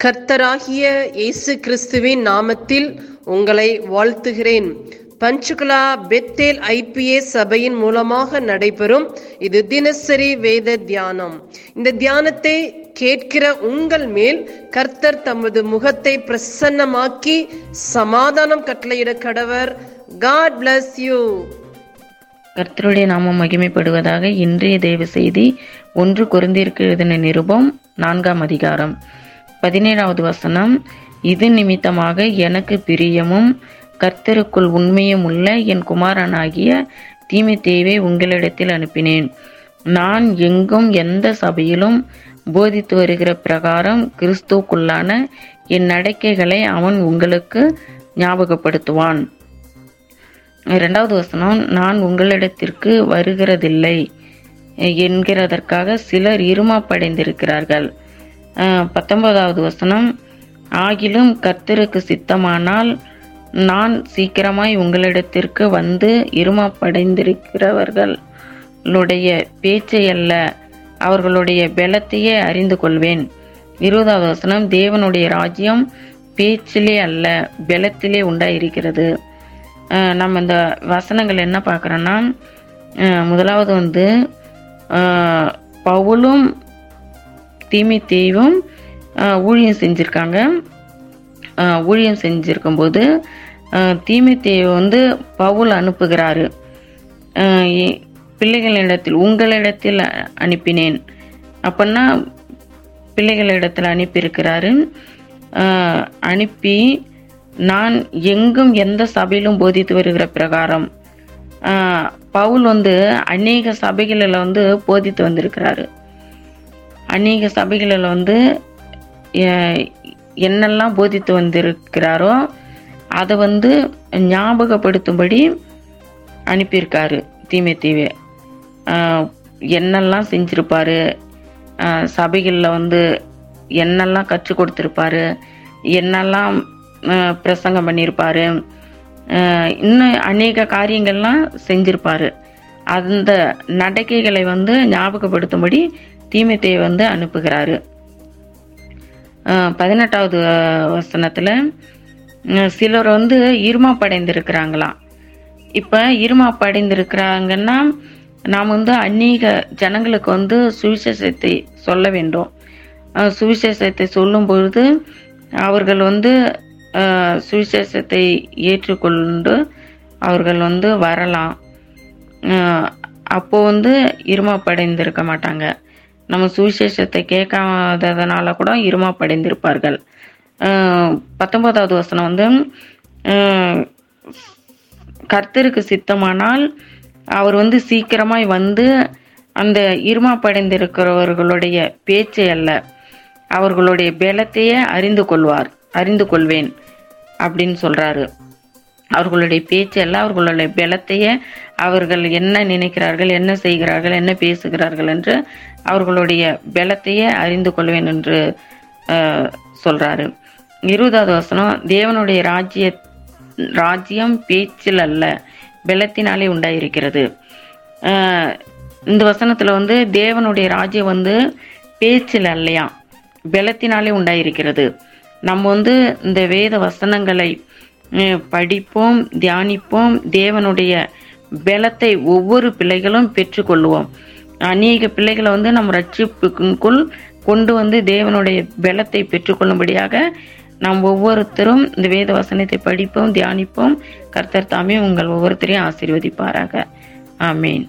கர்த்தராகிய இயேசு கிறிஸ்துவின் நாமத்தில் உங்களை வாழ்த்துகிறேன். பஞ்சுகுலா பெத்தேல் ஐபிஏ சபையின் மூலமாக நடைபெறும் இது தினசரி வேத தியானம். இந்த தியானத்தை கேட்கிற உங்கள் மேல் கர்த்தர் தமது முகத்தை பிரசன்னமாக்கி சமாதானம் கட்டளையிட கடவர். காட் பிளஸ் யூ கர்த்தருடைய நாமம் மகிமைப்படுவதாக இன்றைய தேவ செய்தி ஒன்று குறைந்திருக்கிறது எழுதின நிருபம் நான்காம் அதிகாரம். பதினேழாவது வசனம் இது நிமித்தமாக எனக்கு பிரியமும் கர்த்தருக்குள் உண்மையும் உள்ள என் குமாரனாகிய தீமைத்தேவை உங்களிடத்தில் அனுப்பினேன். நான் எங்கும் எந்த சபையிலும் போதித்து வருகிற பிரகாரம் கிறிஸ்துவுக்குள்ளான என் நடக்கைகளை அவன் உங்களுக்கு ஞாபகப்படுத்துவான். இரண்டாவது வசனம் நான் உங்களிடத்திற்கு வருகிறதில்லை என்கிறதற்காக சிலர் இருமாப்படைந்திருக்கிறார்கள். பத்தொன்பதாவது வசனம் ஆகிலும் கர்த்தருக்கு சித்தமானால் நான் சீக்கிரமாய் உங்களிடத்திற்கு வந்து இருமப்படைந்திருக்கிறவர்களுடைய பேச்சை அல்ல அவர்களுடைய பலத்தையே அறிந்து கொள்வேன். இருபதாவது வசனம் தேவனுடைய ராஜ்யம் பேச்சிலே அல்ல பலத்திலே உண்டாயிருக்கிறது. நம்ம இந்த வசனங்கள் என்ன பார்க்குறோன்னா முதலாவது வந்து பவுலும் தீமை தெய்வம் ஊழியம் செஞ்சுருக்காங்க. ஊழியம் செஞ்சுருக்கும்போது தீமை தேவை வந்து பவுல் அனுப்புகிறாரு. பிள்ளைகளிடத்தில் உங்களிடத்தில் அனுப்பினேன். அப்படின்னா பிள்ளைகளிடத்தில் அனுப்பியிருக்கிறாரு. அனுப்பி நான் எங்கும் எந்த சபையிலும் போதித்து வருகிற பிரகாரம் பவுல் வந்து அநேக சபைகளில் வந்து போதித்து வந்திருக்கிறாரு. அநேக சபைகளில் வந்து என்னெல்லாம் போதித்து வந்திருக்கிறாரோ அதை வந்து ஞாபகப்படுத்தும்படி அனுப்பியிருக்காரு தீமை தீவே. என்னெல்லாம் செஞ்சிருப்பாரு சபைகளில் வந்து என்னெல்லாம் கற்றுக் கொடுத்துருப்பாரு என்னெல்லாம் பிரசங்கம் பண்ணியிருப்பாரு இன்னும் அநேக காரியங்கள்லாம் செஞ்சிருப்பாரு. அந்த நடக்கைகளை வந்து ஞாபகப்படுத்தும்படி தீமைத்தை வந்து அனுப்புகிறாரு. பதினெட்டாவது வசனத்தில் சிலர் வந்து சிலர் வந்து இருமாப்படைந்திருக்கிறாங்களாம் இப்ப இருமாப்படைந்திருக்கிறாங்கன்னா நாம் வந்து அந்நீக ஜனங்களுக்கு வந்து சுவிசேஷத்தை சொல்ல வேண்டும். சுவிசேஷத்தை சொல்லும் பொழுது அவர்கள் வந்து சுவிசேஷத்தை ஏற்றுக்கொண்டு அவர்கள் வந்து வரலாம். அப்போது அப்போ வந்து இருமாப்படைந்திருக்க மாட்டாங்க. நம்ம சுவிசேஷத்தை கேட்காததுனால கூட இருமாப்படைந்திருப்பார்கள். படைந்திருப்பார்கள் பத்தொன்பதாவது வசனம் வந்து கர்த்தருக்கு சித்தமானால் அவர் வந்து சீக்கிரமாய் வந்து அந்த இருமாப்படைந்திருக்கிறவர்களுடைய பேச்சை அல்ல அவர்களுடைய பலத்தையே அறிந்து கொள்வார் அறிந்து கொள்வேன் அப்படின்னு சொல்றாரு. அவர்களுடைய பேச்சு எல்லாம் அவர்களுடைய பலத்தையே அவர்கள் என்ன நினைக்கிறார்கள் என்ன செய்கிறார்கள் என்ன பேசுகிறார்கள் என்று அவர்களுடைய பலத்தையே அறிந்து கொள்வேன் என்று சொல்றாரு. இருபதாவது வசனம் தேவனுடைய ராஜ்ய ராஜ்யம் பேச்சில் அல்ல பலத்தினாலே உண்டாயிருக்கிறது. இந்த வசனத்துல வந்து தேவனுடைய ராஜ்யம் வந்து பேச்சில் அல்லையா பலத்தினாலே உண்டாயிருக்கிறது. நம்ம வந்து இந்த வேத வசனங்களை படிப்போம் தியானிப்போம் தேவனுடைய பலத்தை ஒவ்வொரு பிள்ளைகளும் பெற்றுக்கொள்வோம் அநேக பிள்ளைகளை வந்து நம்ம ரட்சிப்புக்குள் கொண்டு வந்து தேவனுடைய பலத்தை பெற்றுக்கொள்ளும்படியாக நாம் ஒவ்வொருத்தரும் இந்த வேத வசனத்தை படிப்போம் தியானிப்போம். கர்த்தர் தாமே உங்கள் ஒவ்வொருத்தரையும் ஆசீர்வதிப்பாராக. ஆமீன்.